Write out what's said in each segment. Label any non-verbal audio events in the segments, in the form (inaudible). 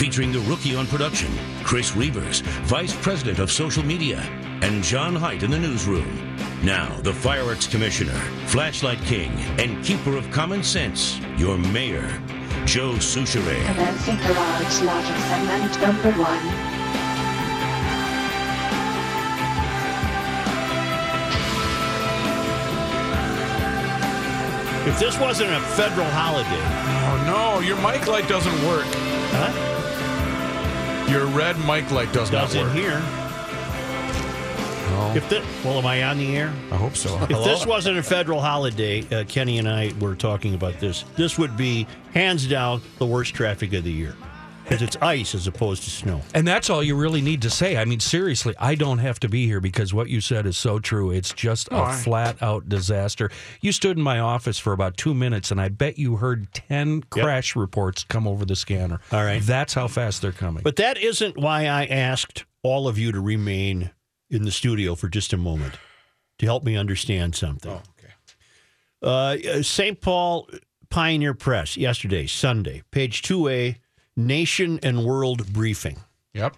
featuring the rookie on production, Chris Reavers, Vice President of Social Media, and John Height in the newsroom. Now, the Fireworks Commissioner, Flashlight King, and Keeper of Common Sense, your Mayor, Joe Soucheray. Commencing garage logic segment number one. If this wasn't a federal holiday, Oh no, your mic light doesn't work. huh? Your red mic light does not Doesn't work. here. No, If the, well, am I on the air? I hope so. If this wasn't a federal holiday, uh, Kenny and I were talking about this. This would be hands down the worst traffic of the year because it's ice as opposed to snow. And that's all you really need to say. I mean, seriously, I don't have to be here because what you said is so true. It's just a I- flat out disaster. You stood in my office for about two minutes, and I bet you heard 10 crash reports come over the scanner. All right. That's how fast they're coming. But that isn't why I asked all of you to remain in the studio for just a moment to help me understand something. Oh, okay. Uh, St. Paul Pioneer Press yesterday, Sunday, page 2A, Nation and World Briefing. Yep.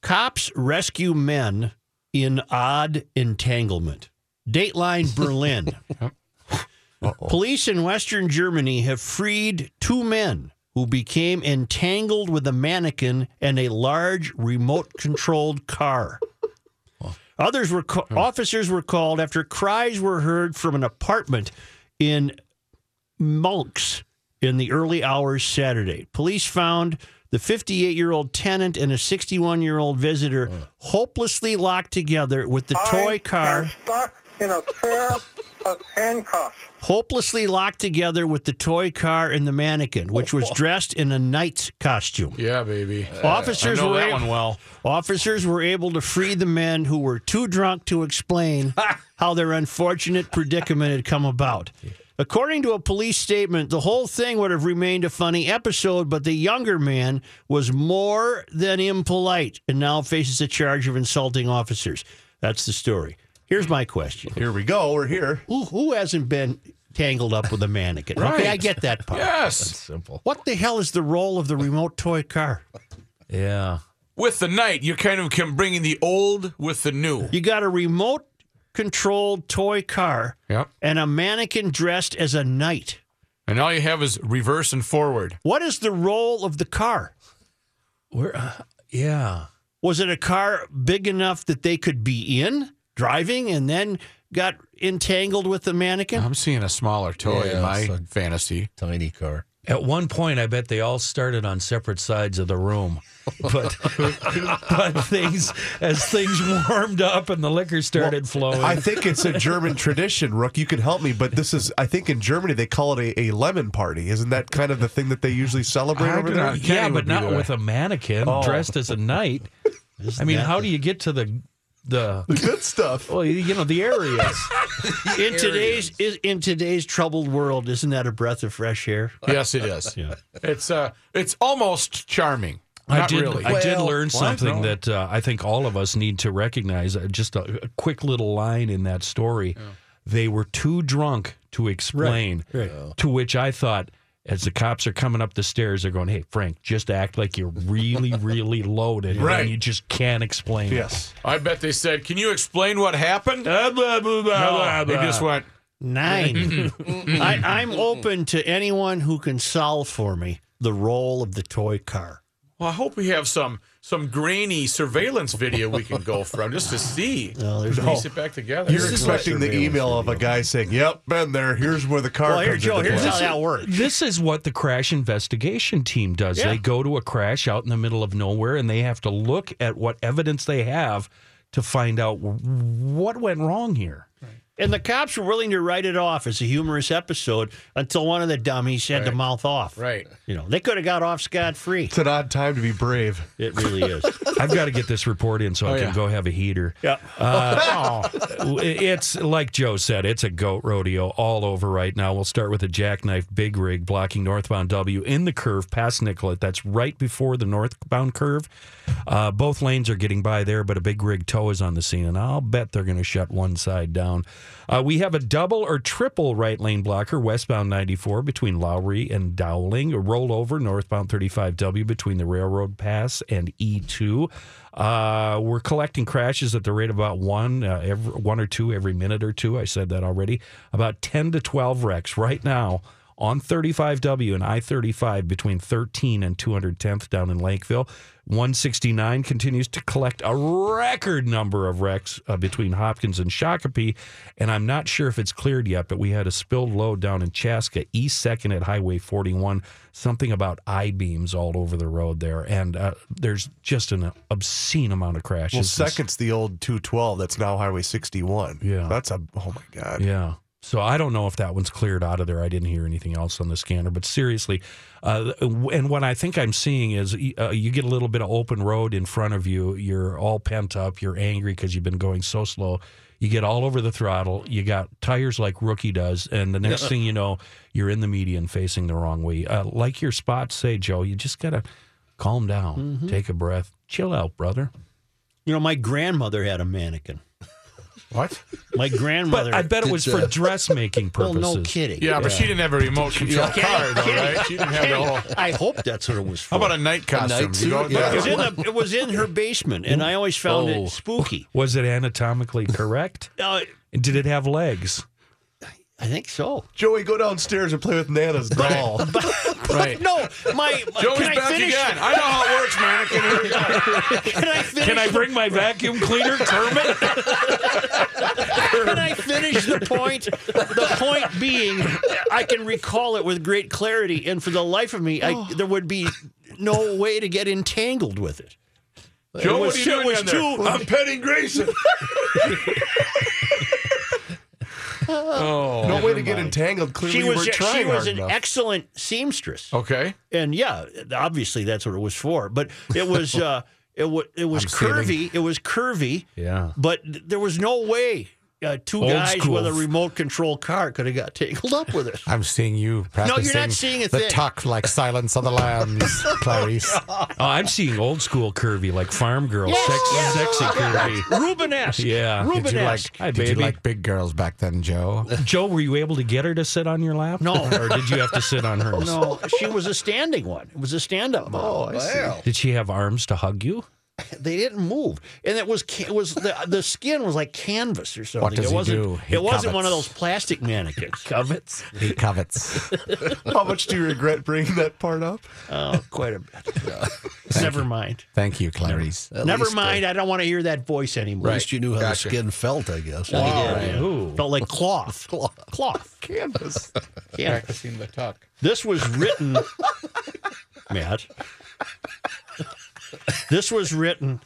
Cops rescue men in odd entanglement. Dateline Berlin. (laughs) Police in Western Germany have freed two men who became entangled with a mannequin and a large remote controlled car. Others were ca- officers were called after cries were heard from an apartment in Monks in the early hours Saturday. Police found the 58 year old tenant and a 61 year old visitor hopelessly locked together with the toy car. stuck in a pair of handcuffs. Hopelessly locked together with the toy car and the mannequin, which was oh. dressed in a knight's costume. Yeah, baby. Uh, officers I know were that able- one well. Officers were able to free the men who were too drunk to explain (laughs) how their unfortunate predicament had come about. According to a police statement, the whole thing would have remained a funny episode, but the younger man was more than impolite and now faces a charge of insulting officers. That's the story. Here's my question Here we go. We're here. Who, who hasn't been tangled up with a mannequin? Okay, I get that part. Yes. Simple. What the hell is the role of the remote toy car? yeah. With the night, you're kind of com- bringing the old with the new. You got a remote controlled toy car Yep. and a mannequin dressed as a knight. And all you have is reverse and forward. What is the role of the car? Where, uh, yeah. Was it a car big enough that they could be in driving and then got entangled with the mannequin? I'm seeing a smaller toy Yeah, in my so- fantasy. Tiny car. At one point, I bet they all started on separate sides of the room, but (laughs) but things as things warmed up and the liquor started flowing. I think it's a German tradition, Rook. You can help me, but this is, I think in Germany they call it a, a lemon party. Isn't that kind of the thing that they usually celebrate I over there? yeah, but not there. with a mannequin Oh. dressed as a knight. I mean, how the- do you get to the the Good stuff. well, you know, the areas? (laughs) in today's is- in today's troubled world, isn't that a breath of fresh air? Yes, it is. yeah. It's uh, it's almost charming. I Not did. really. I did learn something No. that uh, I think all of us need to recognize. Uh, just a, a quick little line in that story. They were too drunk to explain. Right, To which I thought, as the cops are coming up the stairs, they're going, "Hey, Frank, just act like you're really, (laughs) really loaded, Right. and you just can't explain." it." Yes. I bet they said, "Can you explain what happened?" Uh, blah, blah, blah, no, blah, they just went. Nine. (laughs) I, I'm open to anyone who can solve for me the role of the toy car. Well, I hope we have some some grainy surveillance video we can go from just to see. (laughs) Oh, no, there's Piece it back together. You're expecting the email of a guy saying, "Yep, been there. Here's where the car." Well, here, Joe, here's play." how that works. This is what the crash investigation team does. Yeah. They go to a crash out in the middle of nowhere and they have to look at what evidence they have to find out what went wrong here. And the cops were willing to write it off as a humorous episode until one of the dummies had to mouth off. Right. You know, they could have got off scot free. It's an odd time to be brave. It really is. (laughs) I've got to get this report in so I Oh, can yeah. go have a heater. yeah. It's like Joe said, it's a goat rodeo all over right now. We'll start with a jackknife big rig blocking northbound W in the curve past Nicollet. That's right before the northbound curve. Uh, both lanes are getting by there, but a big rig tow is on the scene, and I'll bet they're going to shut one side down. Uh, we have a double or triple right lane blocker westbound 94 between Lowry and Dowling, a rollover northbound 35W between the railroad pass and E2. Uh, we're collecting crashes at the rate of about one, uh, every, one or two every minute or two. I said that already. About 10 to 12 wrecks right now on 35W and I 35 between 13 and 210th down in Lakeville. 169 continues to collect a record number of wrecks uh, between Hopkins and Shakopee. And I'm not sure if it's cleared yet, but we had a spilled load down in Chaska, East 2nd at Highway 41, something about I beams all over the road there. And uh, there's just an obscene amount of crashes. Well, second's the old 212 that's now Highway 61. Yeah. That's a, oh my God. Yeah. So I don't know if that one's cleared out of there. I didn't hear anything else on the scanner, but seriously, uh, and what I think I'm seeing is uh, you get a little bit of open road in front of you. You're all pent up. You're angry because you've been going so slow. You get all over the throttle. You got tires like rookie does, and the next thing you know, you're in the median facing the wrong way. Uh, like your spots say, Joe, you just gotta calm down, take a breath, chill out, brother. You know, my grandmother had a mannequin. What? My grandmother. But I bet it was for dressmaking well, purposes. no kidding. Yeah, but she didn't have a remote control (laughs) Kenny, car, though, right? She didn't have the whole. I hope that's what it was for. How about a night costume? night You know, suit? Yeah. it was, in the, it was in her basement, and I always found Oh. it spooky. Was it anatomically correct? (laughs) Uh, And Did it have legs? I think so. Joey, go downstairs and play with Nana's doll. (laughs) right. No, my, my Joey's can I back finish? again. I know how it works, man. Here we. (laughs) Can I finish? Can I bring my vacuum cleaner, Kermit? Can I finish the point? The point being, I can recall it with great clarity, and for the life of me, I, oh. there would be no way to get entangled with it. Joe, It what was- are you doing was down there? too- I'm petting Grayson. (laughs) (laughs) oh, no way to get entangled. Clearly, She you was weren't she was hard an enough. excellent seamstress, okay. and yeah, obviously that's what it was for. But it was (laughs) uh, it was it was I'm curvy. It was curvy. Yeah. But th- there was no way uh, two Old guys school. with a remote control car could have got tangled up with it. I'm seeing you No, you're not seeing a the thing. tuck like Silence of the Lambs, (laughs) Clarice. Oh, I'm seeing old school curvy, like farm girl, Yes, sex, yes. sexy (laughs) curvy. Rubenesque. Yeah. Did Did you like, Rubenesque. Hi, did you like big girls back then, Joe? (laughs) Joe, were you able to get her to sit on your lap? No. Or did you have to sit on hers? No, she was a standing one. It was a stand-up. Oh, I see. Did she have arms to hug you? (laughs) They didn't move, and it was it was the the skin was like canvas or something. does it he wasn't. do? He it wasn't one of those plastic mannequins. (laughs) Covets. He covets. (laughs) How much do you regret bringing that part up? Oh, quite a bit. Never mind. Thank you, Clarice. At Never least, uh, mind. I don't want to hear that voice anymore. At least you knew how Gotcha. the skin felt, I guess. I did, right. yeah. Ooh. Felt like cloth. Cloth. Canvas. Yeah. Practicing the tuck. This was written, Matt. This was written.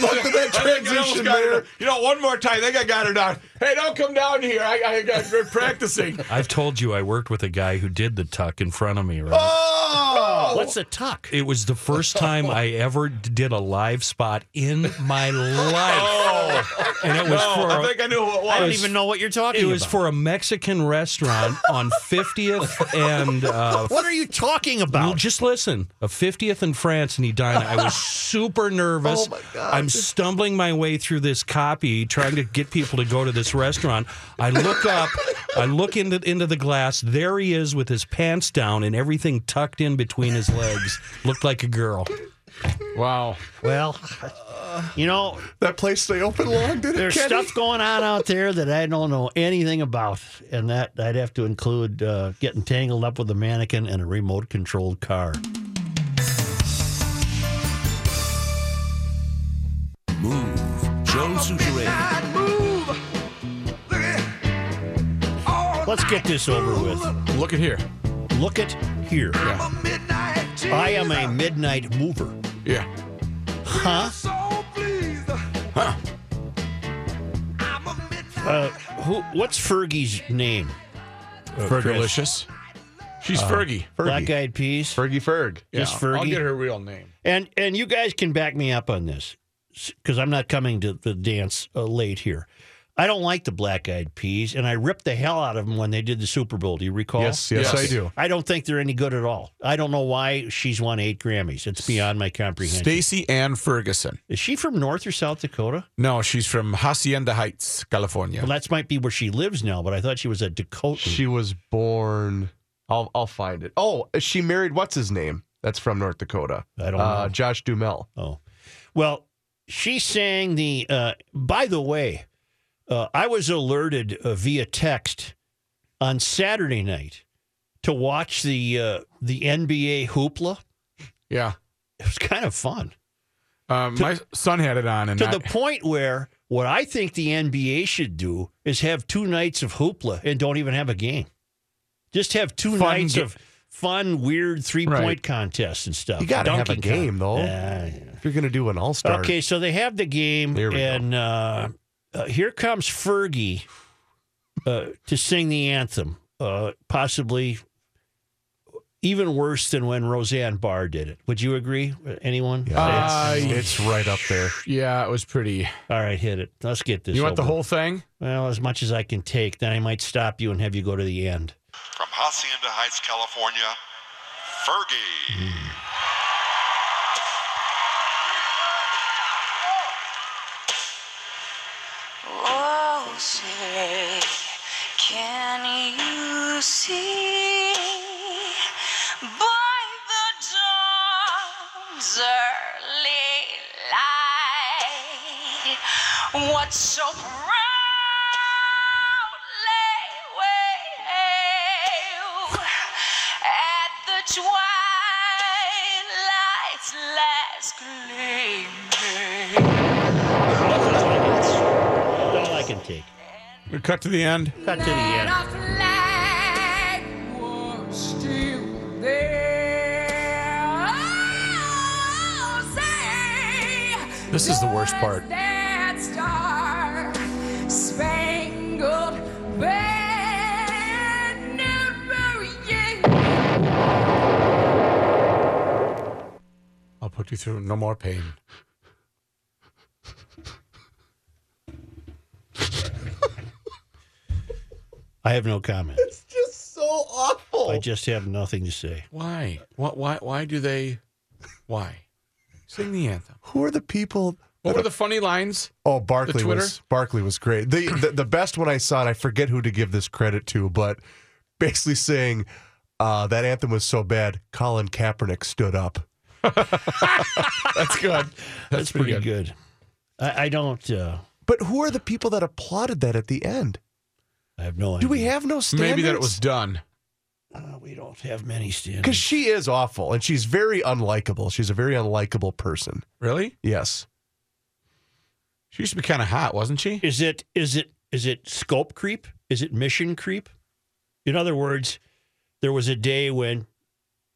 Good luck with that (laughs) I think I almost transition got there. You know, one more time. I think I got her down. Hey, don't come down here. I, I got we're practicing. (laughs) I've told you I worked with a guy who did the tuck in front of me, right? Oh! (laughs) What's a tuck? It was the first time I ever did a live spot in my life. And it was Oh, for I a- think I knew who it was. I don't even know what you're talking it was about. for a Mexican restaurant on 50th and uh, What are you talking about? just listen. A 50th in France in Edina. I was super nervous. Oh, my God. I'm (laughs) stumbling my way through this copy, trying to get people to go to this restaurant. I look up, I look into into the glass. There he is with his pants down and everything tucked in between his legs. Looked like a girl. Wow. well, you know, That place stay open long, did it? there's Kenny? stuff going on out there that I don't know anything about, and that I'd have to include uh, getting tangled up with a mannequin and a remote controlled car. Move. Joe Soucheray. Let's get this over with. Look at here. Look at here. I am a midnight mover. Yeah. Huh? Uh, who? What's Fergie's name? Fergalicious. She's Fergie. Black Eyed Peas. Fergie Ferg. Just Yeah, I'll Fergie. get her real name. And and you guys can back me up on this because I'm not coming to the dance uh, late here. I don't like the Black Eyed Peas, and I ripped the hell out of them when they did the Super Bowl. Do you recall? Yes, yes, Yes. I do. I don't think they're any good at all. I don't know why she's won eight Grammys. It's beyond my comprehension. Stacy Ann Ferguson. Is she from North or South Dakota? No, she's from Hacienda Heights, California. Well, that might be where she lives now, but I thought she was a Dakota. She was born. I'll I'll find it. Oh, she married what's his name? That's from North Dakota. I don't Uh, know. Josh Duhamel. Oh, well, she sang the. Uh, by the way, uh, I was alerted uh, via text on Saturday night to watch the uh, the NBA hoopla. yeah. It was kind of fun Um, my son had it on, and to I, the point where what I think the NBA should do is have two nights of hoopla and don't even have a game. Just have two Fun nights ga- of fun, weird three point Right. contests and stuff. You gotta have a Dunking con- game, though. Yeah, If you're gonna do an All Star, Okay, so they have the game, There we go. and uh, uh, here comes Fergie uh, to sing the anthem. Uh, possibly even worse than when Roseanne Barr did it. Would you agree? Anyone? Uh, it's, it's right up there. yeah, it was pretty. All right, hit it. Let's get this. You want the whole thing? Well, as much as I can take. Then I might stop you and have you go to the end. From Hacienda Heights, California, Fergie. Oh, say, can you see by the dawn's early light what so proudly We cut to the end. Cut to the end. Our flag was still there. Oh, say, This is the worst part. That star spangled banner, yeah. I'll put you through no more pain. I have no comment. It's just so awful. I just have nothing to say. Why? What? Why? Why do they? Why? Sing the anthem. Who are the people? What were the funny lines? Oh, Barkley Twitter? was Barkley was great. The, the the best one I saw, and I forget who to give this credit to, but basically saying uh, that anthem was so bad, Colin Kaepernick stood up. (laughs) That's good. That's, pretty, good. I, I don't. Uh, But who are the people that applauded that at the end? I have no idea. Do we have no standards? Maybe that it was done. Uh, we don't have many standards. because she is awful and she's very unlikable. She's a very unlikable person. Really? Yes. She used to be kind of hot, wasn't she? Is it is it is it scope creep? Is it mission creep? In other words, there was a day when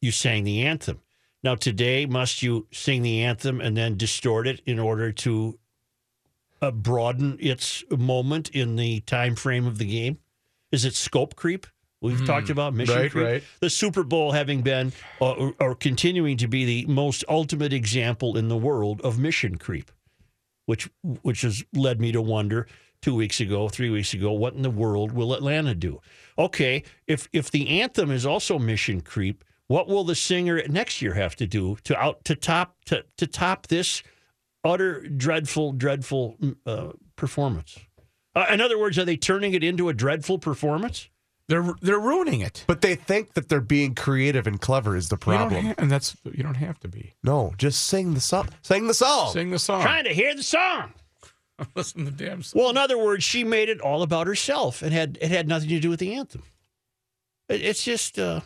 you sang the anthem. Now today, must you sing the anthem and then distort it in order to uh, broaden its moment in the time frame of the game? Is it scope creep? We've talked about mission right, creep. right. The Super Bowl having been uh, or, or continuing to be the most ultimate example in the world of mission creep which which has led me to wonder two weeks ago, three weeks ago, what in the world will Atlanta do? Okay, if if the anthem is also mission creep, what will the singer next year have to do to out to top to to top this utter dreadful dreadful uh, performance? Uh, in other words, are they turning it into a dreadful performance? They're they're ruining it. But they think that they're being creative and clever is the problem. ha- and that's you don't have to be. no, just sing the song. Sing the song. Sing the song. Trying to hear the song. (laughs) Listen to the damn song. Well, in other words, she made it all about herself and had it had nothing to do with the anthem. It, it's just uh,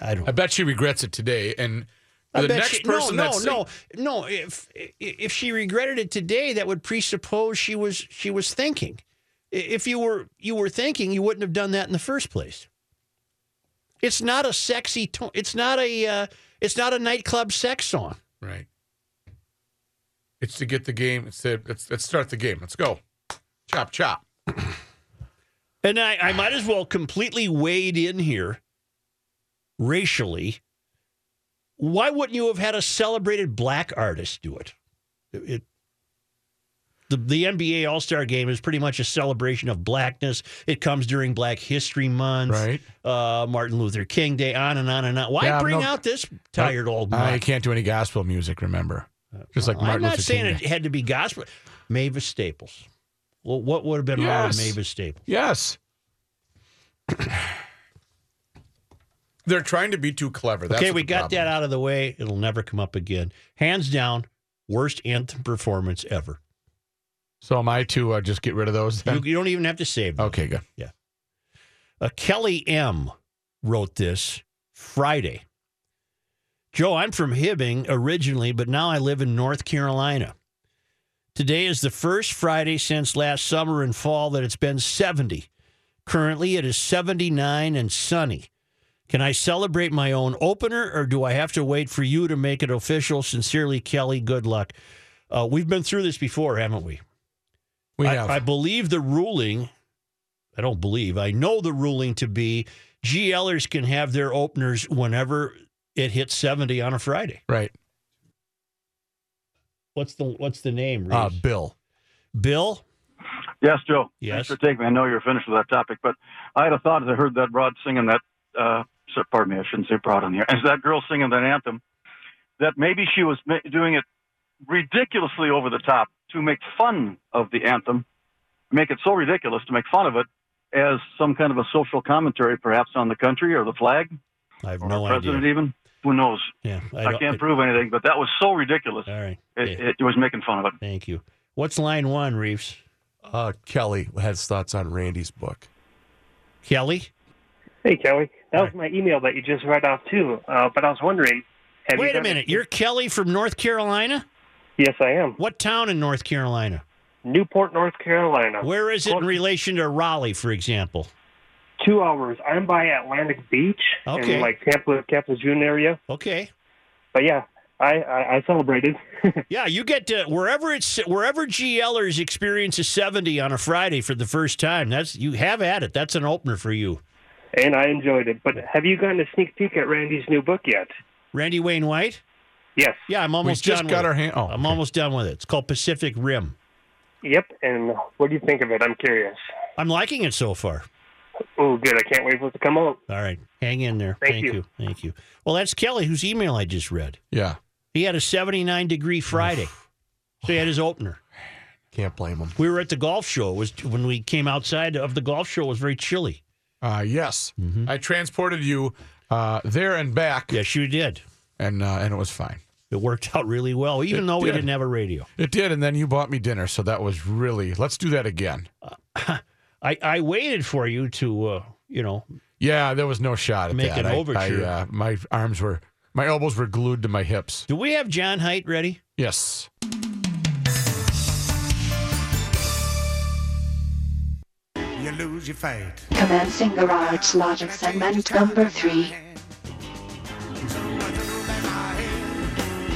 I don't. I bet she regrets it today. And I the next she- person no, no, no, no. If if she regretted it today, that would presuppose she was she was thinking. If you were you were thinking, you wouldn't have done that in the first place. It's not a sexy. To- it's not a. Uh, it's not a nightclub sex song. Right. It's to get the game. It's to, let's let's start the game. Let's go. Chop chop. And I, I might as well completely wade in here racially. Why wouldn't you have had a celebrated black artist do it? It- it- The, the NBA All Star Game is pretty much a celebration of blackness. It comes during Black History Month, Right. Uh, Martin Luther King Day, on and on and on. Why Yeah, bring no- out this tired old I mutt? can't do any gospel music, remember? Just like Martin Luther. I'm not Luther saying King. it had to be gospel. Mavis Staples. Well, what would have been wrong with Mavis Staples? Yes. They're trying to be too clever. That's okay, we got that out of the way. It'll never come up again. Hands down, worst anthem performance ever. So am I to uh, just get rid of those? You, you don't even have to save them. Okay, good. Yeah. Uh, Kelly M. wrote this Friday. Joe, I'm from Hibbing originally, but now I live in North Carolina. Today is the first Friday since last summer and fall that it's been 70. Currently, it is 79 and sunny. Can I celebrate my own opener, or do I have to wait for you to make it official? Sincerely, Kelly. Good luck. Uh, we've been through this before, haven't we? We I, have. I believe the ruling, I don't believe, I know the ruling to be GLers can have their openers whenever it hits 70 on a Friday. right. What's the what's the name? Uh, Bill. Bill? Yes, Joe. Yes. Thanks for taking me. I know you're finished with that topic, but I had a thought as I heard that Rod singing that. Uh, so, pardon me, I shouldn't say Rod on here. As that girl singing that anthem, that maybe she was doing it ridiculously over the top to make fun of the anthem, make it so ridiculous to make fun of it as some kind of a social commentary, perhaps on the country or the flag I have or no the president, idea. even. Who knows? Yeah, I, don't- can't it- prove anything, but that was so ridiculous. All right. It, Yeah, it was making fun of it. Thank you. What's line one, Reeves? Uh, Kelly has thoughts on Randy's book. Kelly? Hey, Kelly. That was my email that you just read off, too. Uh, but I was wondering. Have you Wait a minute. You're Kelly from North Carolina? Yes, I am. What town in North Carolina? Newport, North Carolina. Where is it in relation to Raleigh, for example? Two hours. I'm by Atlantic Beach Okay. in like Tampa, Tampa June area. Okay. But yeah, I, I, I celebrated. (laughs) Yeah, you get to wherever it's wherever GLers experience a 70 on a Friday for the first time. That's you have at it. That's an opener for you. And I enjoyed it. But have you gotten a sneak peek at Randy's new book yet? Randy Wayne White? Yes. Yeah, I'm almost just done got with our it. hand- oh, I'm almost done with it. It's called Pacific Rim. Yep. And what do you think of it? I'm curious. I'm liking it so far. Oh, good. I can't wait for it to come out. All right. Hang in there. Thank you. Thank you. Well, that's Kelly whose email I just read. Yeah. He had a 79 degree Friday. So he had his opener. Can't blame him. We were at the golf show. It was when we came outside of the golf show it was very chilly. Uh, yes. Mm-hmm. I transported you uh, there and back. Yes, you did. And uh, and it was fine. It worked out really well, even It though we did. didn't have a radio. It did, and then you bought me dinner, so that was really. Let's do that again. (laughs) I, I waited for you to, uh, you know, Yeah, there was no shot at Make that. an I- overture. I, uh, my arms were, my elbows were glued to my hips. do we have John Height ready? Yes. You lose your fight. Commencing garage logic segment number three.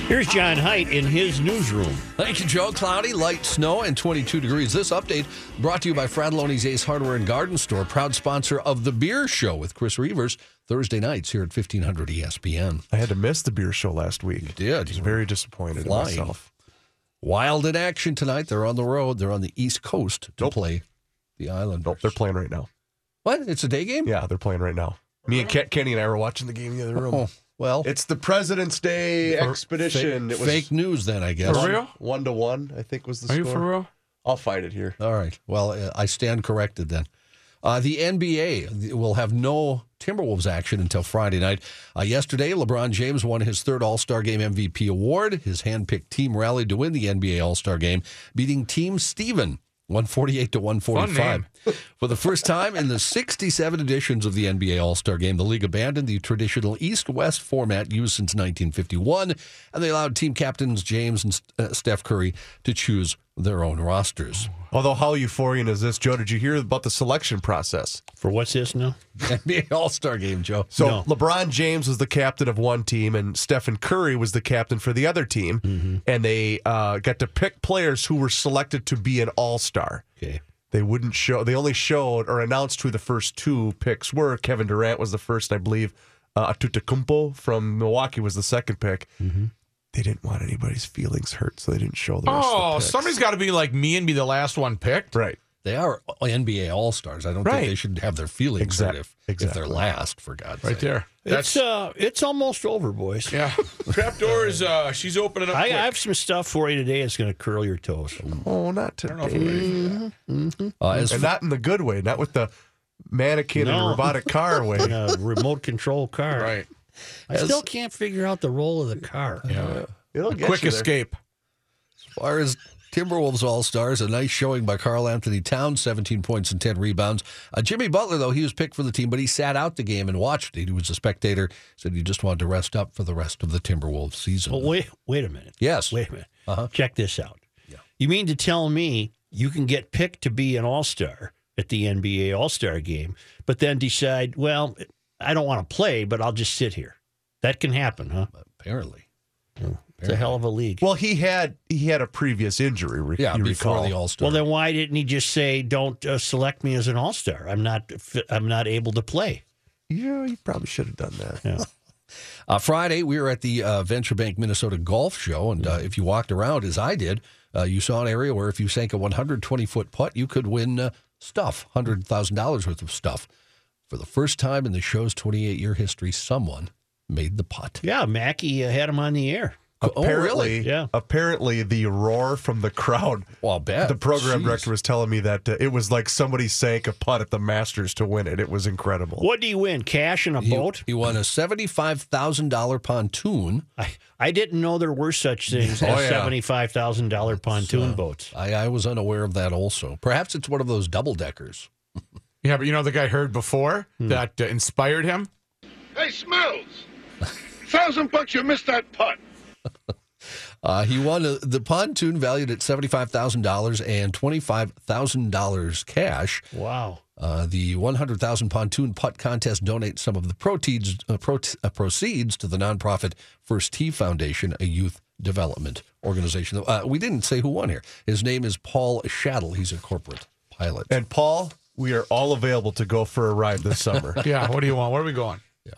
Here's John Height in his newsroom. Thank you, Joe. Cloudy, light snow, and 22 degrees. This update brought to you by Fradloni's Ace Hardware and Garden Store, proud sponsor of The Beer Show with Chris Reavers, Thursday nights here at 1500 ESPN. I had to miss the beer show last week. You did. I was very disappointed in Flying. myself. Wild in action tonight. They're on the road. They're on the East Coast to play the Islanders. Nope, they're playing right now. What? It's a day game? Yeah, they're playing right now. Me and Ken, Kenny and I were watching the game in the other room. Oh, well, It's the President's Day For- expedition. fake- it was fake news then, I guess. one, For real? One to one, I think was the Are you for real? I'll find it here. All right. Well, uh, I stand corrected then. Uh, the NBA will have no Timberwolves action until Friday night. Uh, yesterday, LeBron James won his third All Star Game MVP award. His handpicked team rallied to win the NBA All Star Game, beating Team Stephen 148 to 145. For the first time in the 67 editions of the NBA All Star Game, the league abandoned the traditional East West format used since 1951, and they allowed team captains James and uh, Steph Curry to choose their own rosters. Although, how euphoric is this, Joe? Did you hear about the selection process? For what's this now? (laughs) NBA All Star Game, Joe. So No. LeBron James was the captain of one team, and Stephen Curry was the captain for the other team, Mm-hmm. and they uh, got to pick players who were selected to be an All Star. Okay. They wouldn't show. They only showed or announced who the first two picks were. Kevin Durant was the first, I believe. Uh, Antetokounmpo from Milwaukee was the second pick. Mm-hmm. They didn't want anybody's feelings hurt, so they didn't show the rest Oh, of the picks. somebody's got to be like me and be the last one picked. right. They are NBA All Stars. I don't Right. think they should have their feelings Exact- hurt if, if they're last, for God's sake. Right sake. there. It's That's uh, it's almost over, boys. yeah. (laughs) Trapdoor is uh, she's opening up. I, I quick. have some stuff for you today. It's going to curl your toes. Oh, not I don't know if I'm ready today. Uh, as And not in the good way, not with the mannequin and No. robotic car (laughs) way. In a remote control car. Right. I still can't figure out the role of the car. Yeah. It'll get Quick you there. escape. As far as Timberwolves All Stars, a nice showing by Karl-Anthony Towns, 17 points and 10 rebounds. Uh, Jimmy Butler, though, he was picked for the team, but he sat out the game and watched it. He was a spectator, said he just wanted to rest up for the rest of the Timberwolves season. But wait, wait a minute. yes. Wait a minute. Uh-huh. Check this out. Yeah. You mean to tell me you can get picked to be an all star at the NBA All Star game, but then decide, well, I don't want to play, but I'll just sit here? That can happen, huh? Apparently. It's a hell of a league. Well, he had he had a previous injury. re- Yeah, you before recall. the All Star. Well, then why didn't he just say, "Don't uh, select me as an all star"? I'm not. fit- I'm not able to play. Yeah, you probably should have done that. Yeah. (laughs) Uh, Friday, we were at the uh, Venture Bank Minnesota Golf Show, and uh, if you walked around as I did, uh, you saw an area where if you sank a 120 foot putt, you could win uh, stuff, hundred thousand dollars worth of stuff. For the first time in the show's 28 year history, someone made the putt. Yeah, Mackey uh, had him on the air. Apparently, Yeah. apparently the roar from the crowd. Well, I'll bet. The program Jeez. director was telling me that uh, it was like somebody sank a putt at the Masters to win it. It was incredible. What do you win? Cash and a He, boat? he won a seventy-five thousand dollar pontoon. I, I didn't know there were such things (laughs) Oh, as yeah. seventy-five thousand dollar pontoon boats. I, I was unaware of that. Also, perhaps it's one of those double deckers. Yeah, but you know the guy heard before that uh, inspired him. Hey, Smells! Thousand bucks, you missed that putt. (laughs) Uh, he won a, the pontoon valued at seventy-five thousand dollars and twenty-five thousand dollars cash. Wow. Uh, the 100,000 pontoon putt contest donates some of the proceeds, uh, pro- uh, proceeds to the nonprofit First Tee Foundation, a youth development organization. Uh, we didn't say who won here. His name is Paul Shattle. He's a corporate pilot. And Paul, we are all available to go for a ride this summer. (laughs) Yeah, what do you want? Where are we going? Yeah.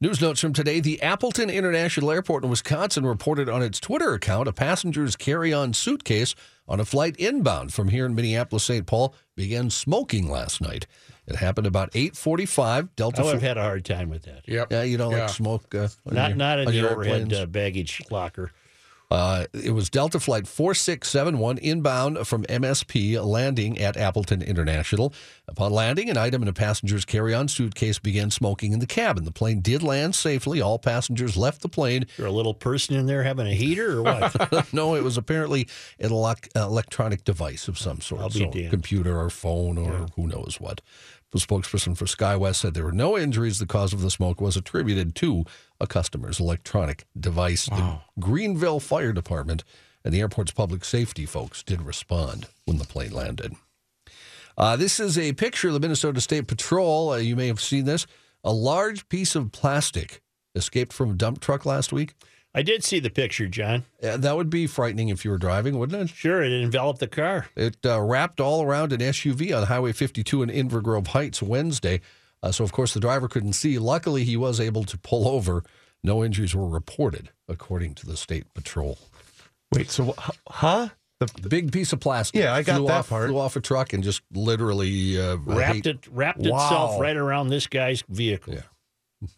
News notes from today The Appleton International Airport in Wisconsin reported on its Twitter account a passenger's carry on suitcase on a flight inbound from here in Minneapolis St. Paul began smoking last night. It happened about 845 Delta I would have had a hard time with that. Yep. Yeah, you don't Yeah. like smoke? Uh, Not your- not in the your overhead uh, baggage locker. Uh, it was Delta Flight 4671 inbound from MSP landing at Appleton International. Upon landing, an item in a passenger's carry on suitcase began smoking in the cabin. The plane did land safely. All passengers left the plane. There a little person in there having a heater or what? (laughs) no, it was apparently an uh, electronic device of some sort. I'll be so damned. computer or phone or who knows what. The spokesperson for SkyWest said there were no injuries. The cause of the smoke was attributed to a customer's electronic device. The Greenville Fire Department and the airport's public safety folks did respond when the plane landed. Uh, this is a picture of the Minnesota State Patrol. Uh, you may have seen this. A large piece of plastic escaped from a dump truck last week. I did see the picture, John. Uh, that would be frightening if you were driving, wouldn't it? Sure, it enveloped the car. It uh, wrapped all around an SUV on Highway 52 in Inver Grove Heights Wednesday. Uh, so, of course, the driver couldn't see. Luckily, he was able to pull over. No injuries were reported, according to the state patrol. Wait, so wh- huh? The big piece of plastic. Yeah, I got flew that off, part. Flew off a truck and just literally uh, Wrapped hate- it wrapped itself right around this guy's vehicle. Yeah. (laughs)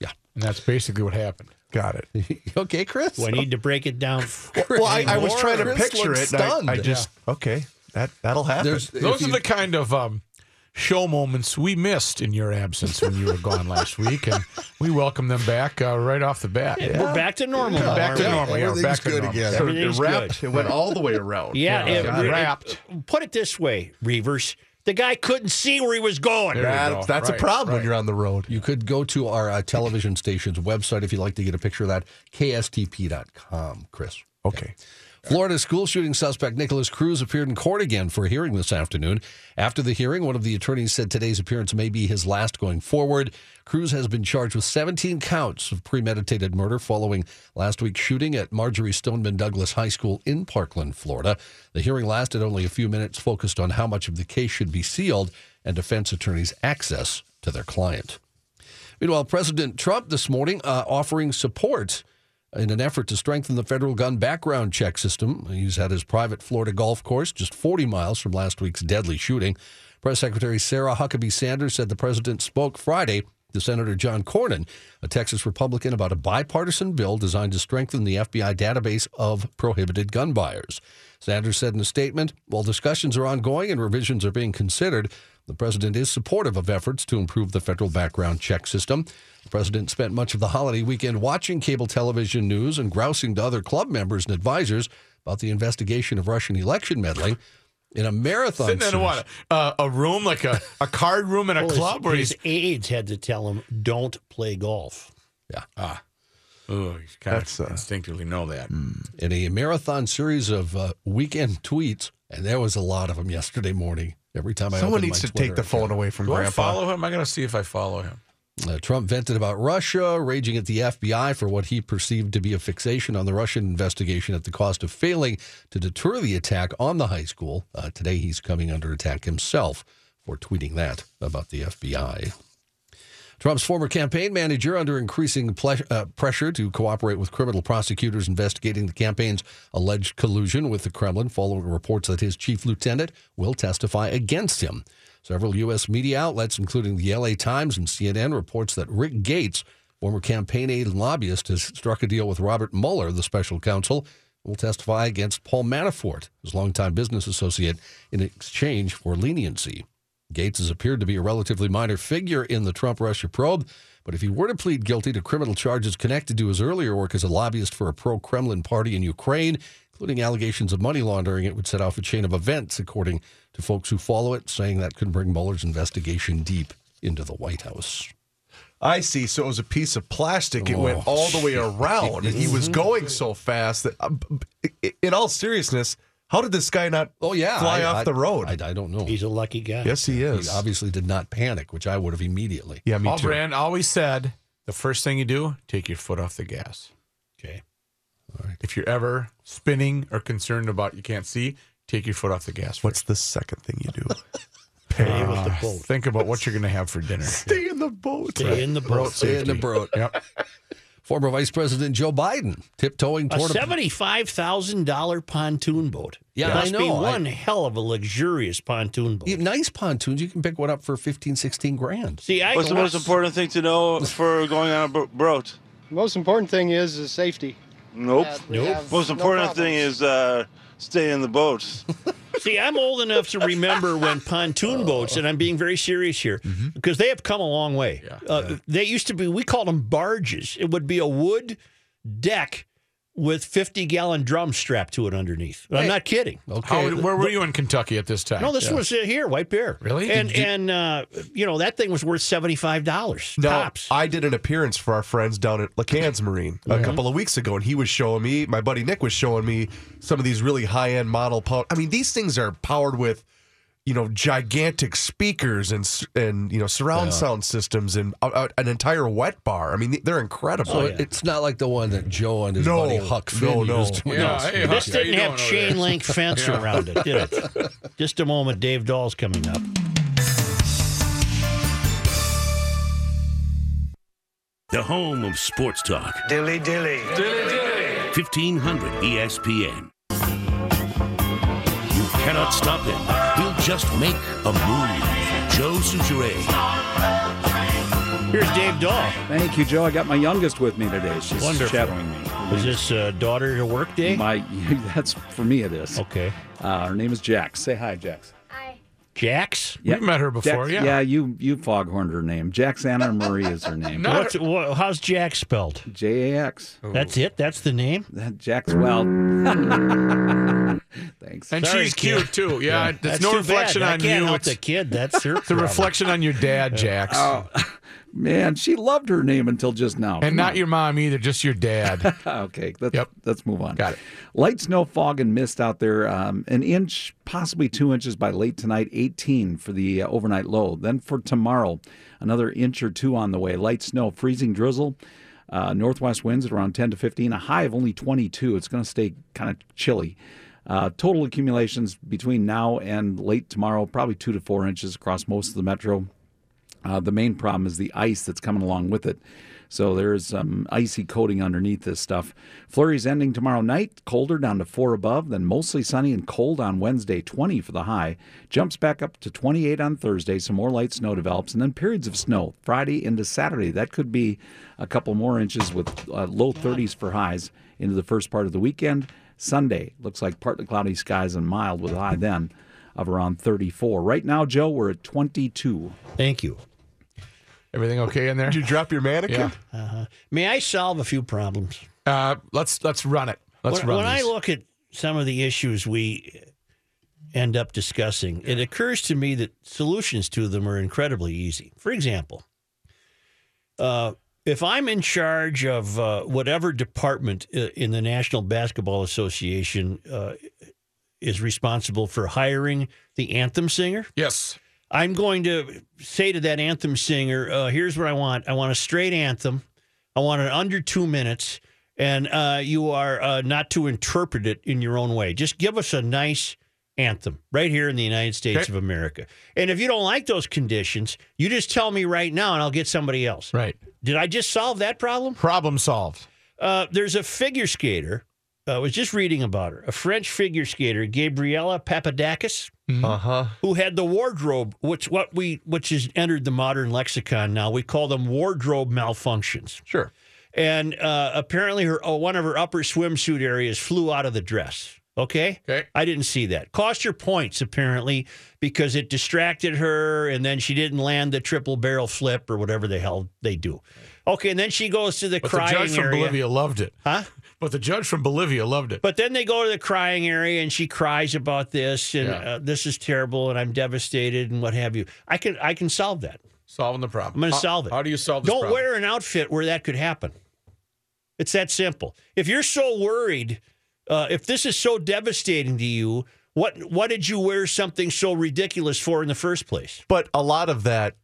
yeah, And that's basically what happened. Got it. (laughs) okay, Chris. Do I need to break it down? (laughs) Well, I, I was trying to Chris picture it. And I. I just okay. That that'll happen. There's- Those are you- the kind of um, show moments we missed in your absence when you were gone (laughs) last week, and we welcome them back uh, right off the bat. We're back to normal. now, Back to aren't we? normal. Yeah, Everything's back to good normal. again. So it everything's wrapped. good. It went all the way around. Yeah, Yeah, it- got it- wrapped. Put it this way, Reavers. The guy couldn't see where he was going. That- go. that's Right, a problem when you're on the road. You could go to our uh, television station's website if you'd like to get a picture of that, kstp.com, Chris. Okay. Florida school shooting suspect Nikolas Cruz appeared in court again for a hearing this afternoon. After the hearing, one of the attorneys said today's appearance may be his last going forward. Cruz has been charged with 17 counts of premeditated murder following last week's shooting at Marjory Stoneman Douglas High School in Parkland, Florida. The hearing lasted only a few minutes, focused on how much of the case should be sealed and defense attorneys' access to their client. Meanwhile, President Trump this morning uh, offering support in an effort to strengthen the federal gun background check system. He's at his private Florida golf course, just 40 miles from last week's deadly shooting. Press Secretary Sarah Huckabee Sanders said the president spoke Friday to Senator John Cornyn, a Texas Republican, about a bipartisan bill designed to strengthen the FBI database of prohibited gun buyers. Sanders said in a statement, while discussions are ongoing and revisions are being considered, the president is supportive of efforts to improve the federal background check system. The president spent much of the holiday weekend watching cable television news and grousing to other club members and advisors about the investigation of Russian election meddling. In a marathon Sitting in a what? Uh, a room like a, a card room in a (laughs) Well, club where his, he's his aides had to tell him, "Don't play golf." Yeah. ah. Oh, you kind That's, of uh, instinctively know that. in a marathon series of uh, weekend tweets, and there was a lot of them yesterday morning. Every time I Someone needs my to take Twitter the phone account. away from Do I follow him? I'm going to see if I follow him. Uh, Trump vented about Russia, raging at the FBI for what he perceived to be a fixation on the Russian investigation at the cost of failing to deter the attack on the high school. Uh, today, he's coming under attack himself for tweeting that about the FBI. Trump's former campaign manager under increasing ple- uh, pressure to cooperate with criminal prosecutors investigating the campaign's alleged collusion with the Kremlin following reports that his chief lieutenant will testify against him. Several U.S. media outlets, including the LA Times and CNN, reports that Rick Gates, former campaign aide and lobbyist, has struck a deal with Robert Mueller, the special counsel, will testify against Paul Manafort, his longtime business associate, in exchange for leniency. Gates has appeared to be a relatively minor figure in the Trump Russia probe, but if he were to plead guilty to criminal charges connected to his earlier work as a lobbyist for a pro Kremlin party in Ukraine, including allegations of money laundering, it would set off a chain of events, according to folks who follow it, saying that could bring Mueller's investigation deep into the White House. I see. So it was a piece of plastic. It went Oh, all the way around, and he was going so fast that, uh, in all seriousness, how did this guy not Oh, yeah. fly I- off I- the road? I, I don't know. He's a lucky guy. yes, he is. He obviously did not panic, which I would have immediately. yeah, me Paul too. Brand always said the first thing you do, take your foot off the gas. Okay. If you're ever spinning or concerned about you can't see, take your foot off the gas. What's the second thing you do? (laughs) Stay with the ah. boat. Think about what you're going to have for dinner. Stay in the boat. Stay in the boat. Stay in the boat. Yep. (laughs) Former Vice President Joe Biden tiptoeing toward A seventy-five thousand dollar pontoon boat. Yeah, must I be know. I- one hell of a luxurious pontoon boat. Yeah, nice pontoons. You can pick one up for 15, 16 grand. See, I What's the most important thing to know for going on a bo- boat? Most important thing is, is safety. Nope. Uh, Nope. have Most no important thing is uh, stay in the boats. (laughs) See, I'm old enough to remember when pontoon boats, and I'm being very serious here, Mm-hmm. because they have come a long way. Uh, They used to be, we called them barges. It would be a wood deck with 50 gallon drums strapped to it underneath. I'm not kidding. How, where were you in Kentucky at this time? No, this Yeah. was uh, here, White Bear. Really? And you- and uh, you know that thing was worth seventy five dollars No, tops. I did an appearance for our friends down at LeCans Marine a couple of weeks ago, and he was showing me, my buddy Nick was showing me some of these really high end model. Power, I mean, these things are powered with, you know, gigantic speakers and and you know surround Yeah. sound systems and uh, uh, an entire wet bar. I mean, they're incredible. So it's not like the one that Joe and his No, buddy Huck Finn no, no. used. Yeah, hey, Huck, this how didn't have chain link fence Yeah. around it, did it? (laughs) Just a moment, Dave Dahl's coming up. The home of sports talk. Dilly dilly. Dilly dilly. 1500 ESPN. You cannot stop him. He'll just make a move. Joe Soucheray. Here's Dave Dahl. Thank you, Joe. I got my youngest with me today. She's Wonderful. shadowing me. Is this uh, daughter to work day? My, (laughs) that's for me. It is. Okay. Uh, her name is Jax. Say hi, Jax. Hi. Jax? We've met her before, Jax- yeah. Yeah, you you foghorned her name. Jax Anna Marie is her name. (laughs) No. What's, wha- how's Jax spelled? J A X. That's it? That's the name? That Jax. Well, (laughs) thanks. And Sorry, she's kid. cute too. Yeah, it's That's no too reflection bad. I on can't you. help It's, the kid. That's her it's a reflection on your dad, Jax. Oh, (laughs) man, she loved her name until just now. and Come not on. your mom either, just your dad. (laughs) okay, let's, Yep. let's move on. Got it. Light snow, fog, and mist out there. Um, an inch, possibly two inches by late tonight. 18 for the uh, overnight low. Then for tomorrow, another inch or two on the way. Light snow, freezing drizzle. Uh, northwest winds at around 10 to 15. A high of only 22. It's going to stay kind of chilly. Uh, total accumulations between now and late tomorrow, probably two to four inches across most of the metro. Uh, the main problem is the ice that's coming along with it. So there's some icy coating underneath this stuff. Flurries ending tomorrow night, colder down to 4 above, then mostly sunny and cold on Wednesday, 20 for the high. Jumps back up to 28 on Thursday, some more light snow develops, and then periods of snow Friday into Saturday. That could be a couple more inches with uh, low 30s for highs into the first part of the weekend. Sunday looks like partly cloudy skies and mild with a high then of around 34. Right now, Joe, we're at 22. Thank you. Everything okay in there? Did you drop your mannequin? Yeah. Uh-huh. May I solve a few problems? Uh, let's let's run it. Let's when, run when I look at some of the issues we end up discussing, it occurs to me that solutions to them are incredibly easy. For example, uh, if I'm in charge of uh, whatever department uh, in the National Basketball Association uh, is responsible for hiring the anthem singer, yes, I'm going to say to that anthem singer, uh, "Here's what I want. I want a straight anthem. I want it under two minutes, and uh, you are uh, not to interpret it in your own way. Just give us a nice anthem right here in the United States Okay. of America. And if you don't like those conditions, you just tell me right now, and I'll get somebody else. Right. Did I just solve that problem? Problem solved. Uh, there's a figure skater. uh, I was just reading about her. A French figure skater, Gabriella Papadakis, Uh huh. who had the wardrobe, which what we which has entered the modern lexicon now. We call them wardrobe malfunctions. Sure. And uh, apparently, her oh, one of her upper swimsuit areas flew out of the dress. Okay. Okay. I didn't see that. Cost her points apparently because it distracted her, and then she didn't land the triple barrel flip or whatever the hell they do. Okay, and then she goes to the crying area. But the judge from area. Bolivia loved it. Huh? (laughs) But the judge from Bolivia loved it. But then they go to the crying area and she cries about this and Yeah. uh, this is terrible and I'm devastated and what have you. I can I can solve that. Solving the problem. I'm going to solve it. How do you solve this Don't problem? wear an outfit where that could happen. It's that simple. If you're so worried, uh, if this is so devastating to you, what what did you wear something so ridiculous for in the first place? But a lot of that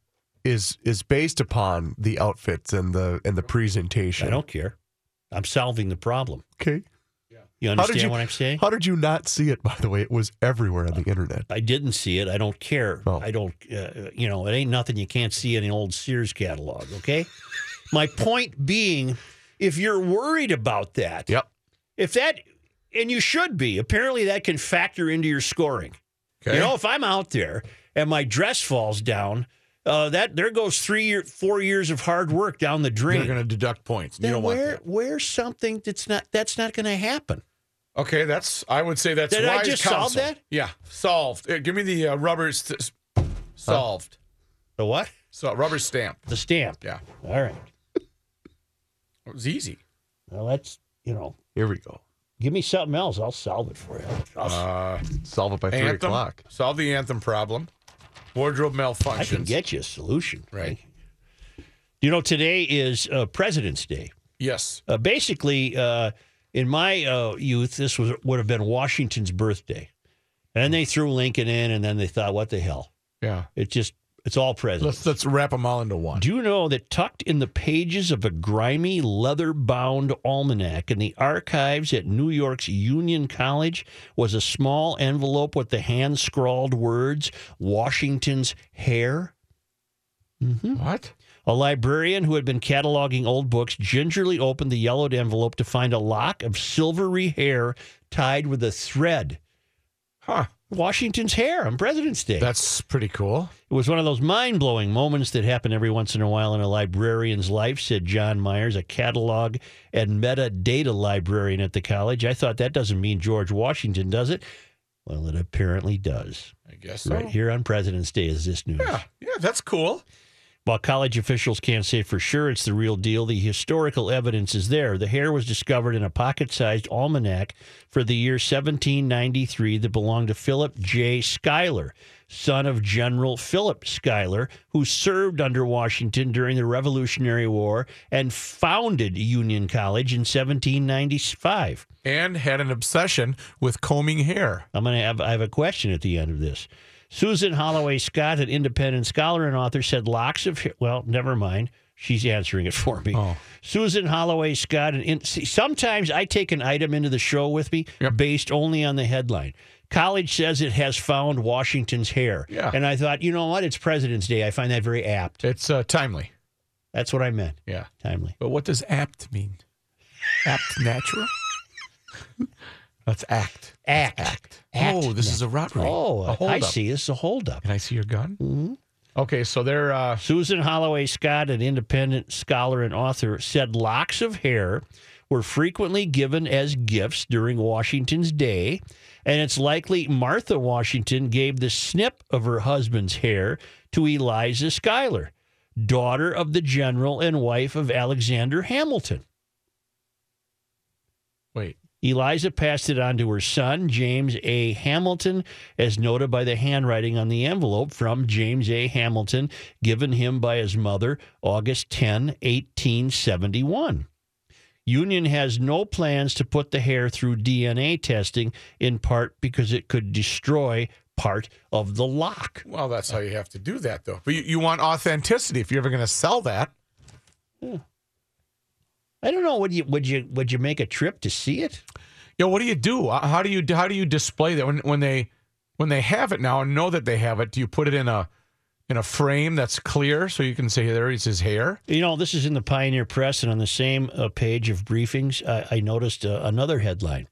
is is based upon the outfits and the and the presentation. I don't care. I'm solving the problem. Okay. You understand you, what I'm saying? How did you not see it? By the way, it was everywhere on the internet. I didn't see it. I don't care. Oh. I don't, uh, you know, it ain't nothing you can't see in an old Sears catalog, okay? My point being, if you're worried about that, Yep. if that, and you should be, apparently that can factor into your scoring. Okay. You know, if I'm out there and my dress falls down, uh, that there goes three year, four years of hard work down the drain. They're going to deduct points. You then don't want that. wear something that's not that's not going to happen. Okay, that's. I would say that's. Did I wise just solve that? Yeah, solved. Uh, give me the uh, rubber. St- solved. The what? So rubber stamp. The stamp. Yeah, All right. it was easy. Well, that's you know. Here we go. Give me something else. I'll solve it for you. I'll, Uh, Solve it by three anthem. o'clock. Solve the anthem problem. Wardrobe malfunction. I can get you a solution. Right. You know, today is uh, President's Day. Yes. Uh, basically, uh, in my uh, youth, this was would have been Washington's birthday, and they threw Lincoln in, and then they thought, "What the hell?" Yeah. It just it's all presidents. Let's let's wrap them all into one. Do you know that tucked in the pages of a grimy leather bound almanac in the archives at New York's Union College was a small envelope with the hand scrawled words, Washington's hair? Mm-hmm. What? A librarian who had been cataloging old books gingerly opened the yellowed envelope to find a lock of silvery hair tied with a thread. Huh. Washington's hair on President's Day. That's pretty cool. It was one of those mind blowing moments that happen every once in a while in a librarian's life, said John Myers, a catalog and metadata librarian at the college. I thought that doesn't mean George Washington, does it? Well, it apparently does. I guess so. Right here on President's Day is this news. Yeah. Yeah, that's cool. While college officials can't say for sure it's the real deal, the historical evidence is there. The hair was discovered in a pocket sized almanac for the year 1793 that belonged to Philip J. Schuyler, son of General Philip Schuyler, who served under Washington during the Revolutionary War and founded Union College in 1795. And had an obsession with combing hair. I'm going to have I have a question at the end of this. Susan Holloway Scott, an independent scholar and author, said locks of hair. Well, never mind. She's answering it for me. Oh. Susan Holloway Scott. And in, see, sometimes I take an item into the show with me based only on the headline. College says it has found Washington's hair. Yeah. And I thought, you know what? It's President's Day. I find that very apt. It's uh, timely. That's what I meant. Yeah. Timely. But what does apt mean? Apt natural? (laughs) That's act. Act. Act. Act Oh, this is a robbery. Oh, a I holdup. see. This is a holdup. Can I see your gun? Mm-hmm. Okay, so they're uh, Susan Holloway Scott, an independent scholar and author, said locks of hair were frequently given as gifts during Washington's day, and it's likely Martha Washington gave the snip of her husband's hair to Eliza Schuyler, daughter of the general and wife of Alexander Hamilton. wait. Eliza passed it on to her son, James A. Hamilton, as noted by the handwriting on the envelope from James A. Hamilton, given him by his mother August 10, 1871. Union has no plans to put the hair through DNA testing, in part because it could destroy part of the lock. Well, that's how you have to do that, though. But you, you want authenticity if you're ever going to sell that. I don't know. Would you would you would you make a trip to see it? Yeah, what do you do? Uh, How do you how do you display that when when they when they have it now and know that they have it? Do you put it in a in a frame that's clear so you can say there is his hair? You know, this is in the Pioneer Press, and on the same uh, page of briefings, I, I noticed uh, another headline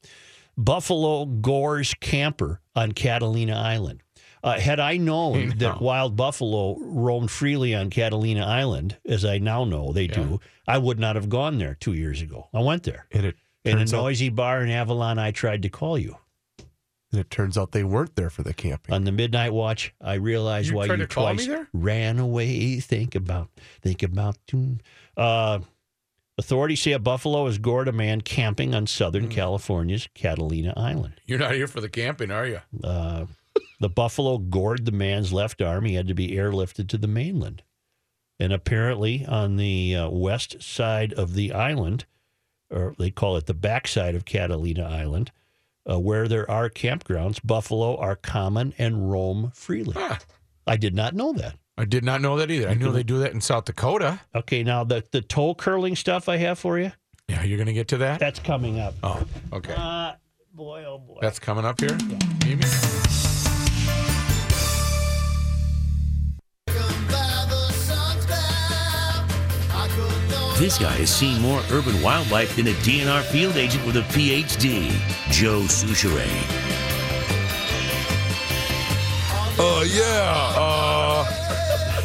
Buffalo gores camper on Catalina Island. Uh, had I known that wild buffalo roamed freely on Catalina Island, as I now know they do, I would not have gone there two years ago. I went there. And it In a out, noisy bar in Avalon, I tried to call you. and it turns out they weren't there for the camping. On the midnight watch, I realized You why you twice ran away. Think about, think about. Uh, authorities say a buffalo has gored a man camping on. Southern California's Catalina Island. You're not here for the camping, are you? Uh, the buffalo gored the man's left arm. He had to be airlifted to the mainland. And apparently, on the uh, west side of the island, or they call it the backside of Catalina Island, uh, where there are campgrounds, buffalo are common and roam freely. I did not know that. I did not know that either. I knew they do that in South Dakota. Okay, now the, the toe curling stuff I have for you, Yeah, you're going to get to that? that's coming up. Oh, okay. Uh, boy, oh boy. That's coming up here? Amy? This guy has seen more urban wildlife than a DNR field agent with a PhD, Joe Soucheray. Oh, yeah. Uh,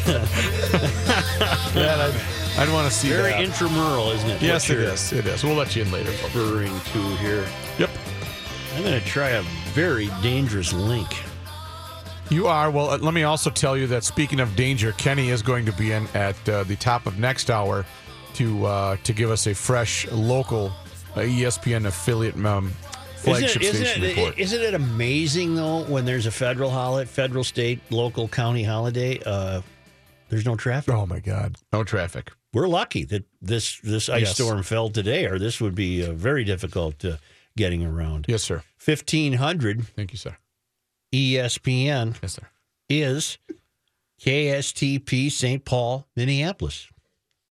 (laughs) man, I'd, I'd want to see Very that. intramural, isn't it? yes, What it you're is. It is. We'll let you in later. folks. Referring to here. Yep. I'm going to try a very dangerous link. You are. Well, uh, let me also tell you that speaking of danger, Kenny is going to be in at uh, the top of next hour to uh, to give us a fresh local uh, ESPN affiliate um, flagship isn't it, station isn't report. it, isn't it amazing though when there's a federal holiday, federal, state, local, county holiday? Uh, there's no traffic. Oh my God! No traffic. We're lucky that this this ice Yes. storm fell today, or this would be uh, very difficult uh, getting around. Yes, sir. Fifteen hundred Thank you, sir. ESPN Yes, sir. is KSTP St. Paul, Minneapolis.